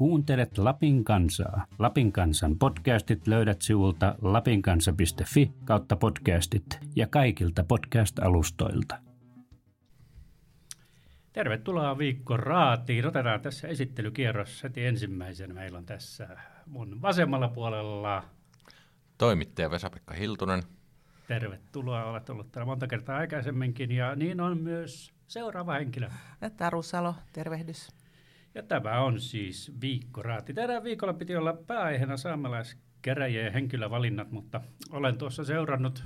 Kuuntelet Lapin kansaa. Lapin kansan podcastit löydät sivulta lapinkansa.fi kautta podcastit ja kaikilta podcast-alustoilta. Tervetuloa viikko raatiin. Otetaan tässä esittelykierros heti ensimmäisenä. Meillä on tässä mun vasemmalla puolella toimittaja Vesa-Pekka Hiltunen. Tervetuloa, olet ollut täällä monta kertaa aikaisemminkin ja niin on myös seuraava henkilö. Taru Salo, tervehdys. Ja tämä on siis viikkoraati. Tänään viikolla piti olla pääaiheena saamelaiskäräjien henkilövalinnat, mutta olen tuossa seurannut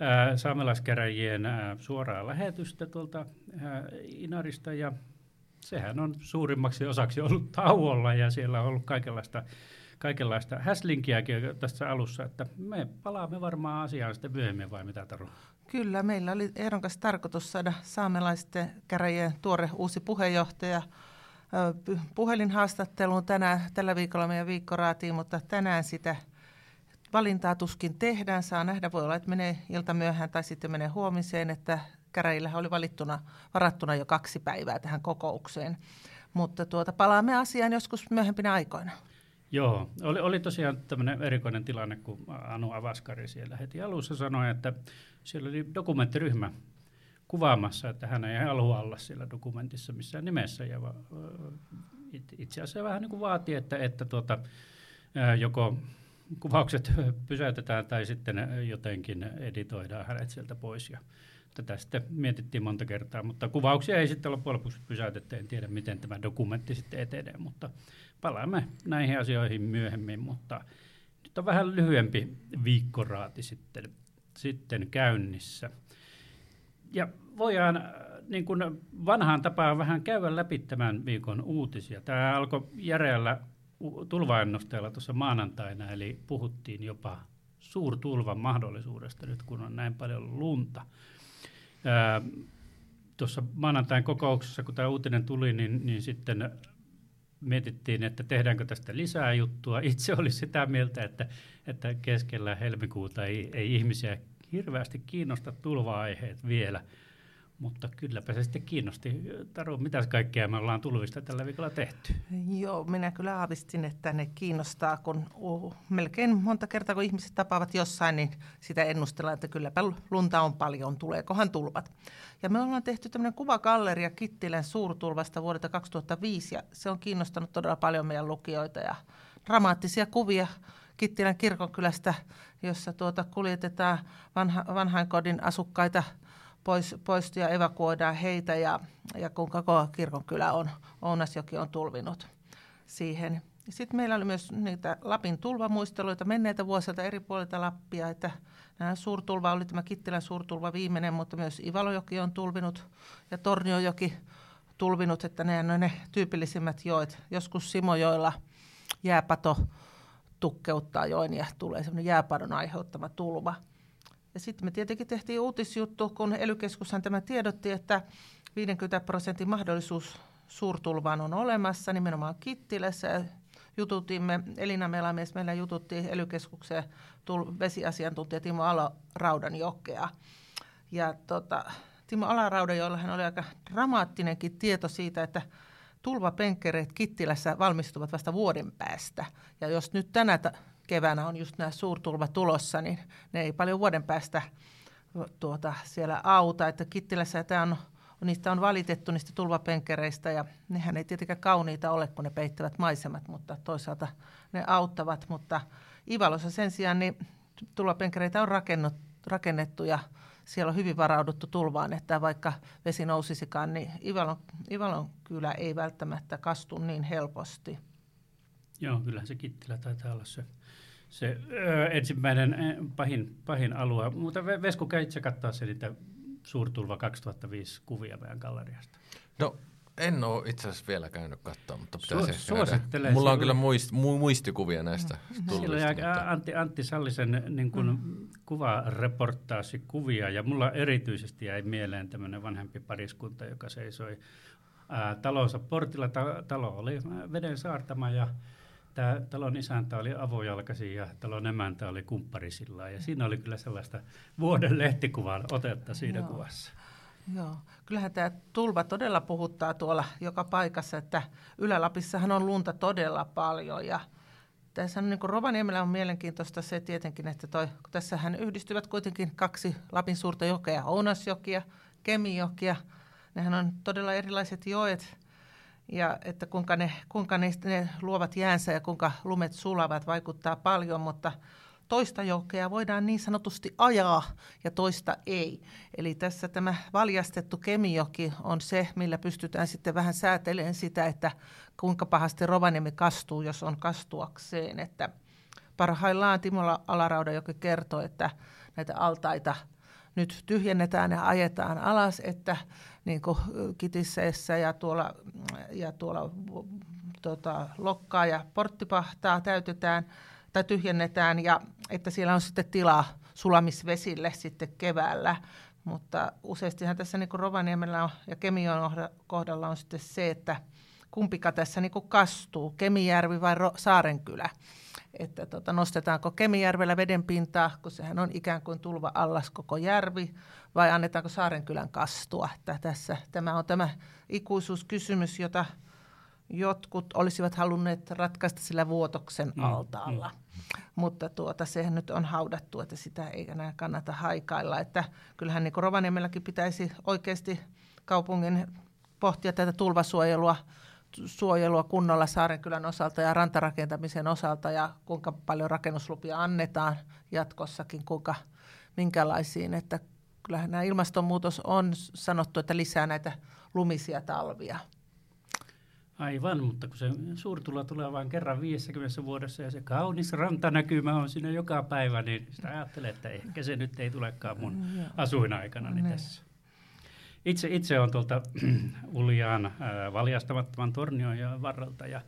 ää, saamelaiskäräjien ää, suoraa lähetystä tuolta ää, Inarista ja sehän on suurimmaksi osaksi ollut tauolla ja siellä on ollut kaikenlaista kaikenlaista häslinkiäkin tässä alussa, että me palaamme varmaan asiaan sitten myöhemmin vai mitä Taru? Kyllä, meillä oli ehdokas tarkoitus saada saamelaisten käräjien tuore uusi puheenjohtaja puhelinhaastatteluun tänään, tällä viikolla meidän viikkoraatiin, mutta tänään sitä valintaa tuskin tehdään. Saa nähdä, voi olla, että menee ilta myöhään tai sitten menee huomiseen, että käräjillä oli valittuna, varattuna jo kaksi päivää tähän kokoukseen. Mutta tuota, palaamme asiaan joskus myöhempinä aikoina. Joo, oli, oli tosiaan tämmöinen erikoinen tilanne, kun Anu Avaskari siellä heti alussa sanoi, että siellä oli dokumenttiryhmä kuvaamassa, että hän ei halua olla siellä dokumentissa missään nimessä. Ja itse asiassa vähän niin kuin vaatii, että, että tuota, joko kuvaukset pysäytetään tai sitten jotenkin editoidaan hänet sieltä pois. Ja tätä sitten mietittiin monta kertaa, mutta kuvauksia ei sitten loppujen lopuksi pysäytetty. En tiedä, miten tämä dokumentti sitten etenee, mutta palaamme näihin asioihin myöhemmin. Mutta nyt on vähän lyhyempi viikkoraati sitten, sitten käynnissä. Ja voidaan äh, niin kuin vanhaan tapaan vähän käydä läpi tämän viikon uutisia. Tämä alkoi järeällä tulvaennusteella tuossa maanantaina, eli puhuttiin jopa suurtulvan mahdollisuudesta nyt, kun on näin paljon lunta. Tuossa maanantain kokouksessa, kun tämä uutinen tuli, niin, niin sitten mietittiin, että tehdäänkö tästä lisää juttua. Itse oli sitä mieltä, että, että keskellä helmikuuta ei, ei ihmisiä hirveästi kiinnosta tulva-aiheet vielä – mutta kylläpä se sitten kiinnosti. Taru, mitä kaikkea me ollaan tulvista tällä viikolla tehty? Joo, minä kyllä aavistin, että ne kiinnostaa, kun uh, melkein monta kertaa kun ihmiset tapaavat jossain, niin sitä ennustellaan, että kylläpä lunta on paljon, tuleekohan tulvat. Ja me ollaan tehty tämmöinen kuvagalleria Kittilän suurtulvasta vuodelta 2005, ja se on kiinnostanut todella paljon meidän lukijoita, ja dramaattisia kuvia Kittilän kirkonkylästä, jossa tuota kuljetetaan vanha, vanhainkodin asukkaita – pois, pois ja evakuoidaan heitä ja, ja kun koko kirkonkylä on, Ounasjoki on tulvinut siihen. Sitten meillä oli myös niitä Lapin tulvamuisteluita menneitä vuosilta eri puolilta Lappia, että nämä suurtulva oli tämä Kittilän suurtulva viimeinen, mutta myös Ivalojoki on tulvinut ja Torniojoki tulvinut, että ne on ne tyypillisimmät joet. Joskus Simojoilla jääpato tukkeuttaa joen ja tulee semmoinen jääpadon aiheuttama tulva. Ja sitten me tietenkin tehtiin uutisjuttu, kun ely tämä tiedotti, että 50 prosentin mahdollisuus suurtulvaan on olemassa, nimenomaan Kittilässä. Jututimme, Elina Melamies meillä jututti ely vesiasiantuntija Timo Alaraudan jokea. Ja tota, Timo Alaraudan, jolla hän oli aika dramaattinenkin tieto siitä, että tulvapenkkereet Kittilässä valmistuvat vasta vuoden päästä. Ja jos nyt tänä keväänä on just nämä suurtulva tulossa, niin ne ei paljon vuoden päästä tuota, siellä auta. Että Kittilässä tämä on, niistä on valitettu niistä tulvapenkereistä ja nehän ei tietenkään kauniita ole, kun ne peittävät maisemat, mutta toisaalta ne auttavat. Mutta Ivalossa sen sijaan niin tulvapenkereitä on rakennettu ja siellä on hyvin varauduttu tulvaan, että vaikka vesi nousisikaan, niin Ivalon, Ivalon kyllä ei välttämättä kastu niin helposti. Joo, kyllä se Kittilä taitaa olla se se ö, ensimmäinen pahin, pahin alue. Mutta Vesku, käy itse katsoa se niitä Suurtulva 2005 kuvia meidän galleriasta? No en ole itse asiassa vielä käynyt katsoa, mutta pitäisi Su- Suosittelen. Mulla on kyllä muist, mu- muistikuvia näistä mm. Silloin mutta... Antti, Antti Sallisen niin kuin mm. kuvareportaasi kuvia, ja mulla erityisesti jäi mieleen tämmöinen vanhempi pariskunta, joka seisoi ää, talonsa portilla. Ta- talo oli veden saartama, ja tämä talon isäntä oli avojalkaisin ja talon emäntä oli kumpparisilla. Ja siinä oli kyllä sellaista vuoden lehtikuvan otetta siinä Joo. kuvassa. Joo, kyllähän tämä tulva todella puhuttaa tuolla joka paikassa, että Ylä-Lapissahan on lunta todella paljon. Ja tässä on niin kuin Rovaniemellä on mielenkiintoista se tietenkin, että toi, tässähän yhdistyvät kuitenkin kaksi Lapin suurta jokea, Ounasjoki ja Kemijoki, nehän on todella erilaiset joet, ja että kuinka ne, kuinka ne, ne luovat jäänsä ja kuinka lumet sulavat vaikuttaa paljon, mutta toista jokea voidaan niin sanotusti ajaa ja toista ei. Eli tässä tämä valjastettu Kemijoki on se, millä pystytään sitten vähän säätelemään sitä, että kuinka pahasti Rovaniemi kastuu, jos on kastuakseen. Että parhaillaan Timola Alarauda, joka kertoo, että näitä altaita nyt tyhjennetään ja ajetaan alas, että niin kuin Kitisseessä ja tuolla, ja tuolla tota, Lokkaa ja Porttipahtaa täytetään tai tyhjennetään ja että siellä on sitten tilaa sulamisvesille sitten keväällä. Mutta useastihan tässä niin kuin Rovaniemellä on, ja Kemion kohdalla on sitten se, että kumpika tässä niin kuin kastuu, Kemijärvi vai Ro- Saarenkylä. Että tota, nostetaanko Kemijärvellä veden pintaa, kun sehän on ikään kuin tulva allas koko järvi, vai annetaanko Saarenkylän kastua. Että tässä, tämä on tämä ikuisuuskysymys, jota jotkut olisivat halunneet ratkaista sillä vuotoksen mm, altaalla. Mm. Mutta tuota, sehän nyt on haudattu, että sitä ei enää kannata haikailla. Että kyllähän niin Rovaniemelläkin pitäisi oikeasti kaupungin pohtia tätä tulvasuojelua suojelua kunnolla Saarenkylän osalta ja rantarakentamisen osalta ja kuinka paljon rakennuslupia annetaan jatkossakin, kuinka, minkälaisiin. Että kyllähän nämä ilmastonmuutos on sanottu, että lisää näitä lumisia talvia. Aivan, mutta kun se suurtulo tulee vain kerran 50 vuodessa ja se kaunis rantanäkymä on siinä joka päivä, niin sitä ajattelee, että ehkä se nyt ei tulekaan mun asuinaikana niin tässä. Itse, itse on tuolta Uljaan äh, valjastamattoman tornion ja varrelta ja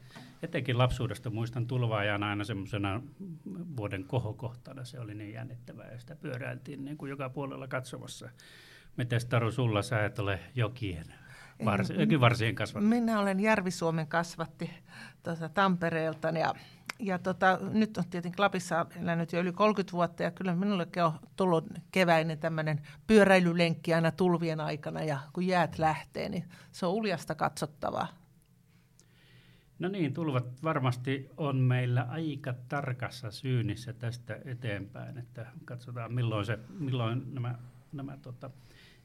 etenkin lapsuudesta muistan tulvaajana aina semmoisena vuoden kohokohtana. Se oli niin jännittävää ja sitä pyöräiltiin niin kuin joka puolella katsomassa. Miten Taru sulla sä et ole jokien Varsi, varsien kasvatti? Minä olen Järvi-Suomen kasvatti tuota, Tampereelta ja, ja tota, nyt on tietenkin Lapissa elänyt jo yli 30 vuotta ja kyllä minullekin on tullut keväinen tämmöinen pyöräilylenkki aina tulvien aikana ja kun jäät lähtee, niin se on uljasta katsottavaa. No niin, tulvat varmasti on meillä aika tarkassa syynissä tästä eteenpäin, että katsotaan milloin, se, milloin nämä, nämä tota,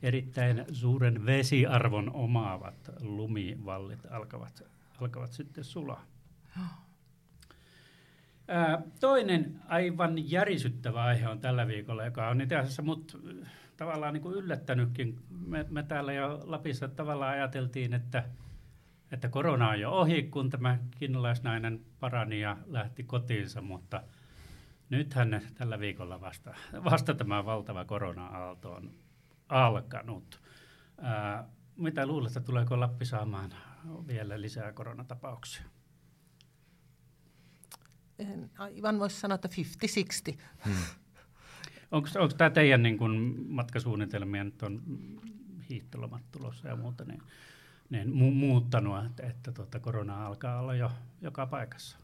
erittäin suuren vesiarvon omaavat lumivallit alkavat, alkavat sitten sulaa. Toinen aivan järisyttävä aihe on tällä viikolla, joka on itse asiassa mut tavallaan niin kuin yllättänytkin. Me, me täällä jo Lapissa tavallaan ajateltiin, että, että korona on jo ohi, kun tämä kiinalaisnainen parani ja lähti kotiinsa, mutta nythän tällä viikolla vasta, vasta tämä valtava korona-aalto on alkanut. Ää, mitä luulette, tuleeko Lappi saamaan vielä lisää koronatapauksia? En aivan voisi sanoa, että 50-60. Hmm. Onko, onko tämä teidän niin kun, matkasuunnitelmia, nyt on hiihtolomat tulossa ja muuta, niin, niin mu- muuttanut, että, että tuota, korona alkaa olla jo joka paikassa?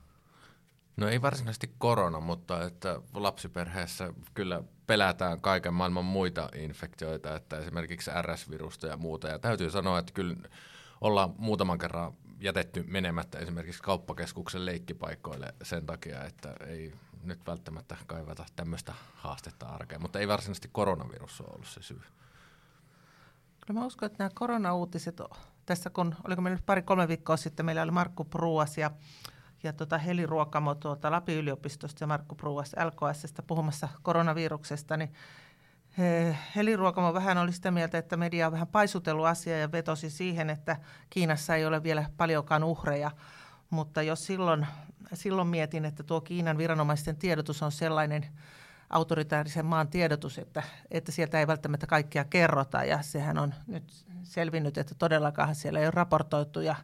No ei varsinaisesti korona, mutta että lapsiperheessä kyllä pelätään kaiken maailman muita infektioita, että esimerkiksi RS-virusta ja muuta. Ja täytyy sanoa, että kyllä ollaan muutaman kerran jätetty menemättä esimerkiksi kauppakeskuksen leikkipaikoille sen takia, että ei nyt välttämättä kaivata tämmöistä haastetta arkeen, mutta ei varsinaisesti koronavirus ole ollut se syy. Kyllä mä uskon, että nämä koronauutiset, tässä kun, oliko meillä nyt pari-kolme viikkoa sitten, meillä oli Markku Pruas ja ja tota Heli Ruokamo tuolta Lapin yliopistosta ja Markku Pruas LKSstä puhumassa koronaviruksesta, niin Heli Ruokamo vähän oli sitä mieltä, että media on vähän paisutellut asiaa ja vetosi siihen, että Kiinassa ei ole vielä paljonkaan uhreja. Mutta jos silloin, silloin mietin, että tuo Kiinan viranomaisten tiedotus on sellainen autoritaarisen maan tiedotus, että, että sieltä ei välttämättä kaikkia kerrota. Ja sehän on nyt selvinnyt, että todellakaan siellä ei ole raportoitu ja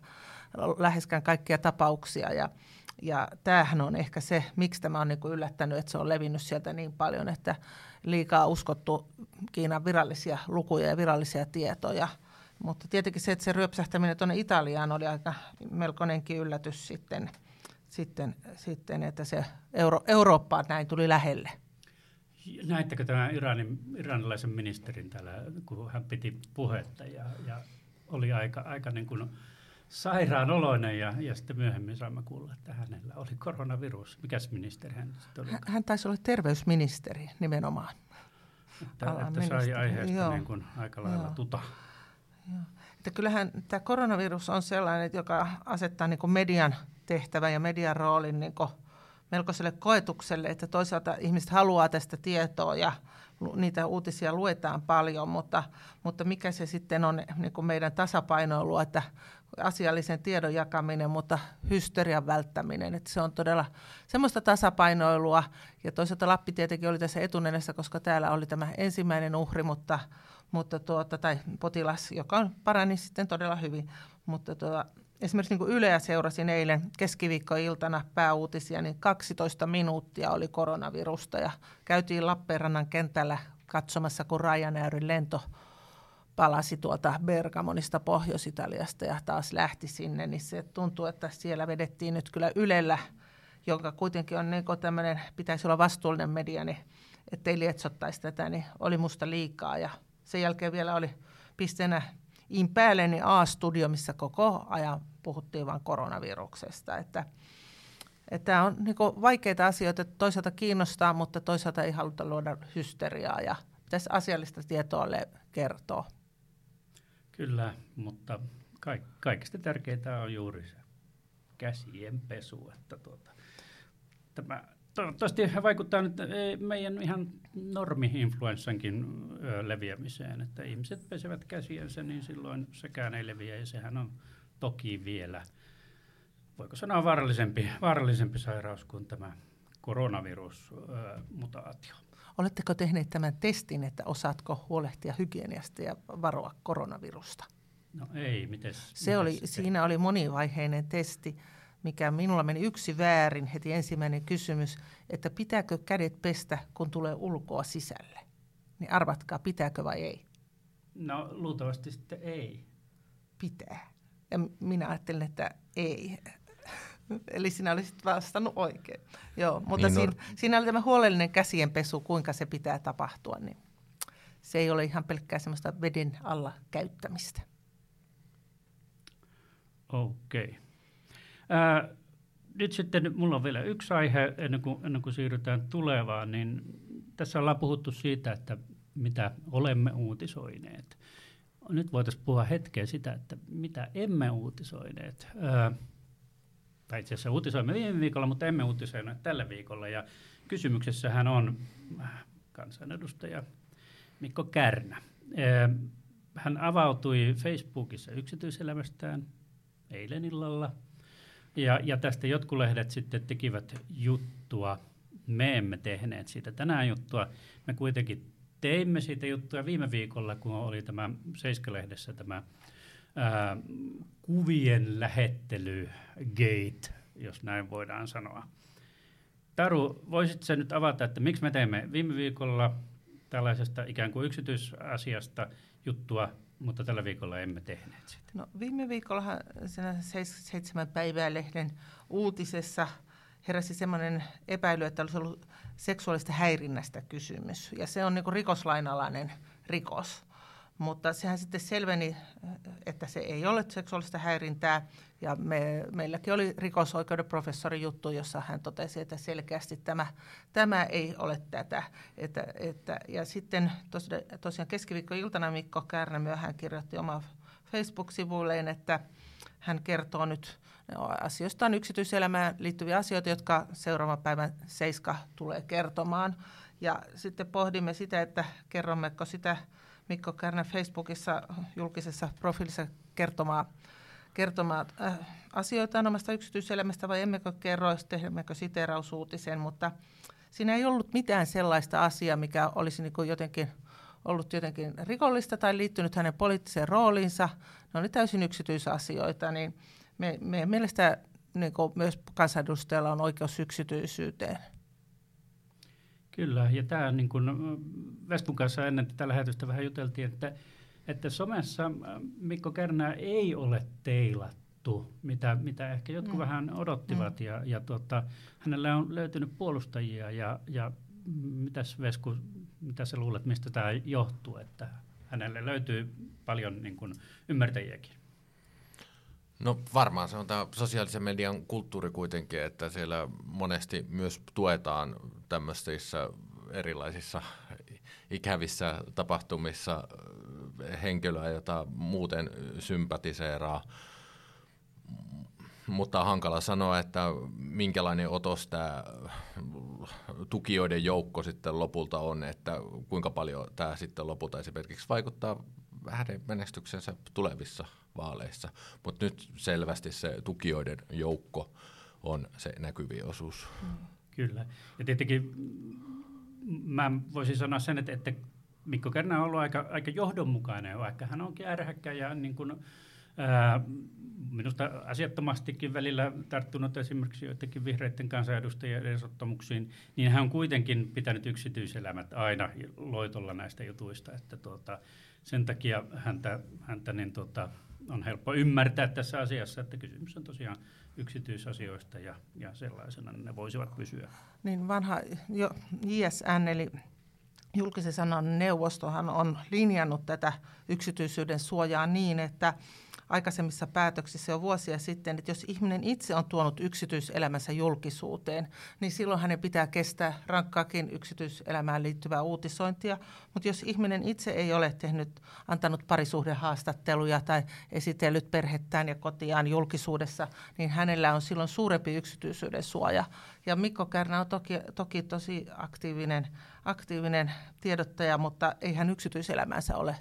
läheskään kaikkia tapauksia. Ja, ja tämähän on ehkä se, miksi tämä on niin kuin yllättänyt, että se on levinnyt sieltä niin paljon, että liikaa uskottu Kiinan virallisia lukuja ja virallisia tietoja. Mutta tietenkin se, että se ryöpsähtäminen tuonne Italiaan oli aika melkoinenkin yllätys sitten, sitten, sitten että se Euro, Eurooppaan näin tuli lähelle. Näittekö tämän Iranin, iranilaisen ministerin täällä, kun hän piti puhetta ja, ja oli aika, aika niin kuin sairaanoloinen ja, ja sitten myöhemmin saimme kuulla, että hänellä oli koronavirus. Mikäs ministeri hän sitten oli? Hän, hän taisi olla terveysministeri nimenomaan. Että, että sai aiheesta Joo. niin kuin aika lailla Joo. tuta. Joo. Että kyllähän tämä koronavirus on sellainen, joka asettaa niin kuin median tehtävän ja median roolin niin kuin melkoiselle koetukselle, että toisaalta ihmiset haluaa tästä tietoa ja niitä uutisia luetaan paljon, mutta, mutta mikä se sitten on niin kuin meidän tasapainoilua, että asiallisen tiedon jakaminen, mutta hysterian välttäminen. Että se on todella semmoista tasapainoilua. Ja toisaalta Lappi tietenkin oli tässä etunenessä, koska täällä oli tämä ensimmäinen uhri, mutta, mutta tuota, tai potilas, joka parani sitten todella hyvin. Mutta tuota, esimerkiksi niin kuin Yleä seurasin eilen keskiviikkoiltana pääuutisia, niin 12 minuuttia oli koronavirusta ja käytiin Lappeenrannan kentällä katsomassa, kun Ryanairin lento palasi tuolta Bergamonista Pohjois-Italiasta ja taas lähti sinne, niin se tuntuu, että siellä vedettiin nyt kyllä Ylellä, jonka kuitenkin on niin tämmöinen, pitäisi olla vastuullinen media, niin ettei lietsottaisi tätä, niin oli musta liikaa. Ja sen jälkeen vielä oli pisteenä in päälle niin A-studio, missä koko ajan puhuttiin vain koronaviruksesta. Että, että on niin vaikeita asioita, toisaalta kiinnostaa, mutta toisaalta ei haluta luoda hysteriaa ja pitäisi asiallista tietoa kertoa. Kyllä, mutta kaik, kaikista tärkeintä on juuri se käsien pesu. Että tuota, tämä toivottavasti vaikuttaa nyt meidän ihan normi-influenssankin leviämiseen, että ihmiset pesevät käsiensä, niin silloin sekään ei leviä ja sehän on toki vielä, voiko sanoa vaarallisempi, vaarallisempi sairaus kuin tämä koronavirusmutaatio. Oletteko tehneet tämän testin, että osaatko huolehtia hygieniasta ja varoa koronavirusta? No ei, miten? Se oli, siinä oli monivaiheinen testi, mikä minulla meni yksi väärin heti ensimmäinen kysymys, että pitääkö kädet pestä, kun tulee ulkoa sisälle? Niin arvatkaa, pitääkö vai ei? No luultavasti sitten ei. Pitää. Ja minä ajattelin, että ei. Eli sinä olisit vastannut oikein. Joo, mutta niin siinä, no. siinä oli tämä huolellinen käsienpesu, kuinka se pitää tapahtua, niin se ei ole ihan pelkkää semmoista veden alla käyttämistä. Okei. Okay. Äh, nyt sitten mulla on vielä yksi aihe ennen kuin, ennen kuin siirrytään tulevaan, niin tässä ollaan puhuttu siitä, että mitä olemme uutisoineet. Nyt voitaisiin puhua hetkeä sitä, että mitä emme uutisoineet. Äh, tai itse asiassa uutisoimme viime viikolla, mutta emme uutisoineet tällä viikolla. Ja kysymyksessähän on kansanedustaja Mikko Kärnä. Hän avautui Facebookissa yksityiselämästään eilen illalla. Ja, ja tästä jotkut lehdet sitten tekivät juttua. Me emme tehneet siitä tänään juttua. Me kuitenkin teimme siitä juttua viime viikolla, kun oli tämä Seiskalehdessä tämä kuvien lähettely gate, jos näin voidaan sanoa. Taru, voisit se nyt avata, että miksi me teemme viime viikolla tällaisesta ikään kuin yksityisasiasta juttua, mutta tällä viikolla emme tehneet sitä? No, viime viikolla seitsemän päivää lehden uutisessa heräsi sellainen epäily, että olisi ollut seksuaalista häirinnästä kysymys. Ja se on niin rikoslainalainen rikos. Mutta sehän sitten selveni, että se ei ole seksuaalista häirintää. Ja me, meilläkin oli rikosoikeuden professori juttu, jossa hän totesi, että selkeästi tämä, tämä ei ole tätä. Että, että, ja sitten tos, tosiaan keskiviikkoiltana Mikko Kärnä myöhään kirjoitti oma Facebook-sivuilleen, että hän kertoo nyt asioistaan yksityiselämään liittyviä asioita, jotka seuraavan päivän Seiska tulee kertomaan. Ja sitten pohdimme sitä, että kerrommeko sitä Mikko Kärnä Facebookissa julkisessa profiilissa kertomaa, kertomaa äh, asioita omasta yksityiselämästä vai emmekö kerro, tehdemmekö siteerausuutisen, mutta siinä ei ollut mitään sellaista asiaa, mikä olisi niin kuin jotenkin ollut jotenkin rikollista tai liittynyt hänen poliittiseen rooliinsa. Ne oli täysin yksityisasioita, niin me, meidän mielestä niin myös kansanedustajalla on oikeus yksityisyyteen. Kyllä, ja tämä niin kuin Vespun kanssa ennen tätä lähetystä vähän juteltiin, että, että somessa Mikko Kärnää ei ole teilattu, mitä, mitä ehkä jotkut mm. vähän odottivat, mm. ja, ja tuota, hänellä on löytynyt puolustajia, ja, ja mitäs Vesku, mitä sä luulet, mistä tämä johtuu, että hänelle löytyy paljon niin kuin, ymmärtäjiäkin? No varmaan se on tämä sosiaalisen median kulttuuri kuitenkin, että siellä monesti myös tuetaan tämmöisissä erilaisissa ikävissä tapahtumissa henkilöä, jota muuten sympatiseeraa. Mutta on hankala sanoa, että minkälainen otos tämä tukijoiden joukko sitten lopulta on, että kuinka paljon tämä sitten lopulta esimerkiksi vaikuttaa hänen menestyksensä tulevissa vaaleissa. Mutta nyt selvästi se tukijoiden joukko on se näkyvin osuus. Kyllä. Ja tietenkin mä voisin sanoa sen, että, että Mikko Kärnä on ollut aika, aika johdonmukainen, vaikka hän onkin ärhäkkä ja niin kuin, ää, minusta asiattomastikin välillä tarttunut esimerkiksi joidenkin vihreiden kansanedustajien edesottamuksiin, niin hän on kuitenkin pitänyt yksityiselämät aina loitolla näistä jutuista, että tuota, sen takia häntä, häntä niin tuota, on helppo ymmärtää tässä asiassa, että kysymys on tosiaan yksityisasioista ja, ja sellaisena ne voisivat pysyä. Niin vanha jo, JSN eli julkisen sanan neuvostohan on linjannut tätä yksityisyyden suojaa niin, että aikaisemmissa päätöksissä jo vuosia sitten, että jos ihminen itse on tuonut yksityiselämänsä julkisuuteen, niin silloin hänen pitää kestää rankkaakin yksityiselämään liittyvää uutisointia. Mutta jos ihminen itse ei ole tehnyt, antanut parisuhdehaastatteluja tai esitellyt perhettään ja kotiaan julkisuudessa, niin hänellä on silloin suurempi yksityisyyden suoja. Ja Mikko Kärnä on toki, toki tosi aktiivinen, aktiivinen tiedottaja, mutta ei hän yksityiselämänsä ole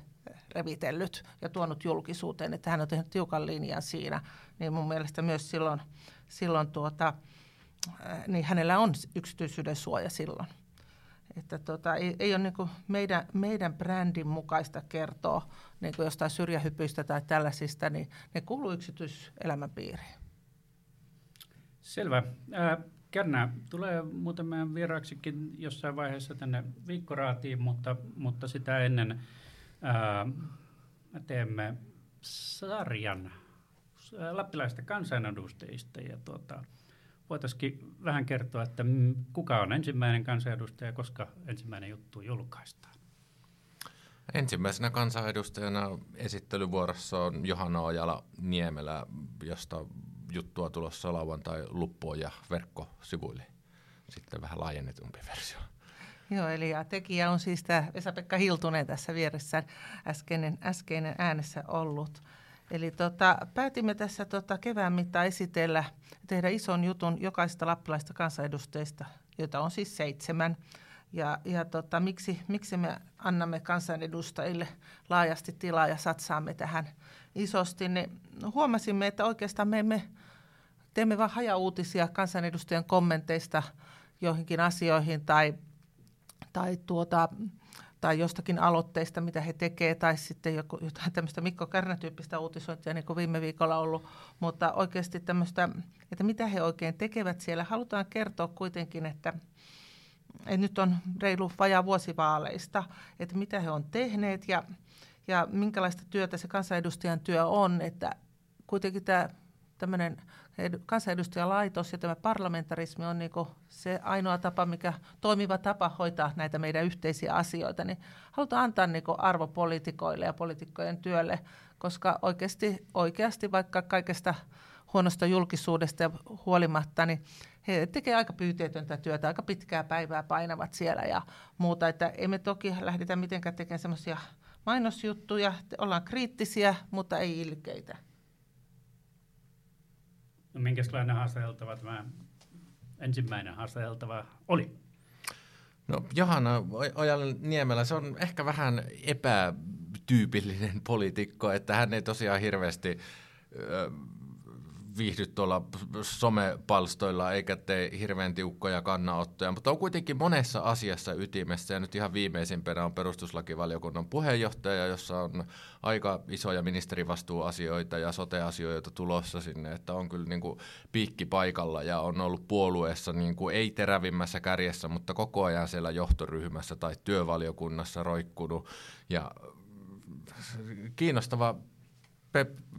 revitellyt ja tuonut julkisuuteen, että hän on tehnyt tiukan linjan siinä, niin mun mielestä myös silloin, silloin tuota, niin hänellä on yksityisyyden suoja silloin. Että tota, ei, ei ole niin meidän, meidän brändin mukaista kertoa niin jostain syrjähypyistä tai tällaisista, niin ne kuuluu yksityiselämän piiriin. Selvä. Äh, Kärnä tulee muuten meidän vieraaksikin jossain vaiheessa tänne viikkoraatiin, mutta, mutta sitä ennen ää, teemme sarjan lappilaisista kansanedustajista ja tuota, voitaisiin vähän kertoa, että kuka on ensimmäinen kansanedustaja, koska ensimmäinen juttu julkaistaan. Ensimmäisenä kansanedustajana esittelyvuorossa on Johanna Ojala Niemelä, josta juttua tulossa lauantai luppuun ja verkkosivuille. Sitten vähän laajennetumpi versio. Joo, eli tekijä on siis tämä Vesa-Pekka Hiltunen tässä vieressä äskeinen, äskeinen äänessä ollut. Eli tota, päätimme tässä tota, kevään mittaan esitellä, tehdä ison jutun jokaisesta lappilaista kansanedustajista, joita on siis seitsemän. Ja, ja tota, miksi, miksi me annamme kansanedustajille laajasti tilaa ja satsaamme tähän isosti, niin huomasimme, että oikeastaan me emme teemme vain hajauutisia kansanedustajan kommenteista joihinkin asioihin tai tai, tuota, tai jostakin aloitteista, mitä he tekevät, tai sitten joku, jotain tämmöistä Mikko Kärnä-tyyppistä uutisointia, niin kuin viime viikolla ollut, mutta oikeasti tämmöistä, että mitä he oikein tekevät siellä. Halutaan kertoa kuitenkin, että, että nyt on reilu vajaa vuosivaaleista, että mitä he on tehneet ja, ja minkälaista työtä se kansanedustajan työ on, että kuitenkin tämä tämmöinen kansanedustajalaitos ja tämä parlamentarismi on niin se ainoa tapa, mikä toimiva tapa hoitaa näitä meidän yhteisiä asioita, niin halutaan antaa niin arvo poliitikoille ja poliitikkojen työlle, koska oikeasti, oikeasti vaikka kaikesta huonosta julkisuudesta ja huolimatta, niin he tekevät aika pyyteetöntä työtä, aika pitkää päivää painavat siellä ja muuta, että emme toki lähdetä mitenkään tekemään semmoisia mainosjuttuja, ollaan kriittisiä, mutta ei ilkeitä. No minkälainen haastateltava tämä ensimmäinen haastateltava oli? No Johanna Ojalan Niemelä, se on ehkä vähän epätyypillinen poliitikko, että hän ei tosiaan hirveästi viihdy tuolla somepalstoilla eikä tee hirveän tiukkoja kannanottoja, mutta on kuitenkin monessa asiassa ytimessä ja nyt ihan viimeisimpänä on perustuslakivaliokunnan puheenjohtaja, jossa on aika isoja ministerivastuuasioita ja soteasioita tulossa sinne, että on kyllä niin kuin piikki paikalla ja on ollut puolueessa niin kuin ei terävimmässä kärjessä, mutta koko ajan siellä johtoryhmässä tai työvaliokunnassa roikkunut. Ja kiinnostava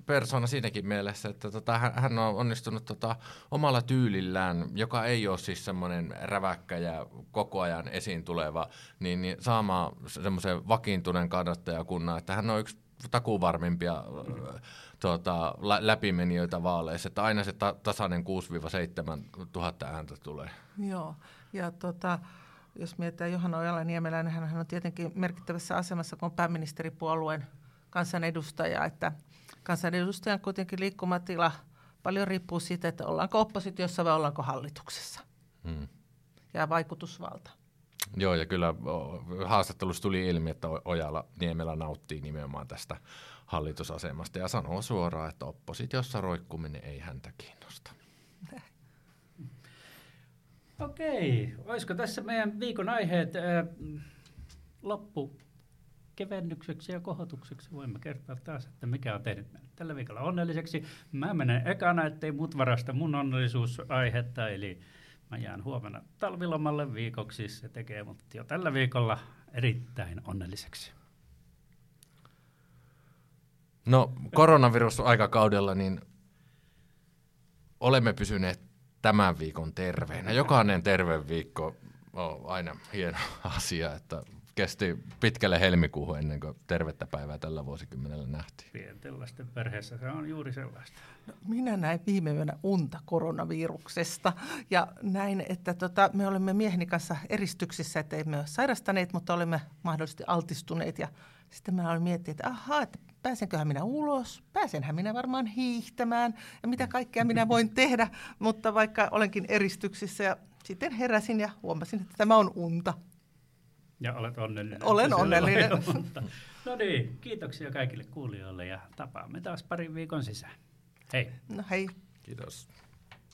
persona siinäkin mielessä, että tota, hän on onnistunut tota, omalla tyylillään, joka ei ole siis semmoinen räväkkä ja koko ajan esiin tuleva, niin, niin saamaan semmoisen vakiintuneen kannattajakunnan, että hän on yksi takuvarmimpia tuota, läpimenijöitä vaaleissa, että aina se ta- tasainen 6-7 tuhatta ääntä tulee. Joo, ja tota, jos mietitään Johanna Ojala-Niemelä, niin hän on tietenkin merkittävässä asemassa, kun on pääministeripuolueen kansanedustaja, että kansanedustajan kuitenkin liikkumatila paljon riippuu siitä, että ollaanko oppositiossa vai ollaanko hallituksessa. Hmm. Ja vaikutusvalta. Joo, ja kyllä haastattelussa tuli ilmi, että Ojala Niemelä nauttii nimenomaan tästä hallitusasemasta ja sanoo suoraan, että oppositiossa roikkuminen ei häntä kiinnosta. Okei, olisiko tässä meidän viikon aiheet äh, loppu kevennykseksi ja kohotukseksi voimme kertoa taas, että mikä on tehnyt tällä viikolla onnelliseksi. Mä menen ekana, ettei muut varasta mun onnellisuusaihetta, eli mä jään huomenna talvilomalle viikoksi. Se tekee mut jo tällä viikolla erittäin onnelliseksi. No koronavirus-aikakaudella niin olemme pysyneet tämän viikon terveenä. Jokainen terve viikko on aina hieno asia, että kesti pitkälle helmikuuhun ennen kuin tervettä päivää tällä vuosikymmenellä nähtiin. Pienten lasten perheessä se on juuri sellaista. No, minä näin viime yönä unta koronaviruksesta ja näin, että tota, me olemme mieheni kanssa eristyksissä, että emme ole sairastaneet, mutta olemme mahdollisesti altistuneet ja sitten mä olin miettinyt, että ahaa, että pääsenköhän minä ulos, pääsenhän minä varmaan hiihtämään ja mitä kaikkea minä voin tehdä, mutta vaikka olenkin eristyksissä ja sitten heräsin ja huomasin, että tämä on unta. Ja olet onnellinen. Olen onnellinen. No niin, kiitoksia kaikille kuulijoille ja tapaamme taas parin viikon sisään. Hei. No hei. Kiitos.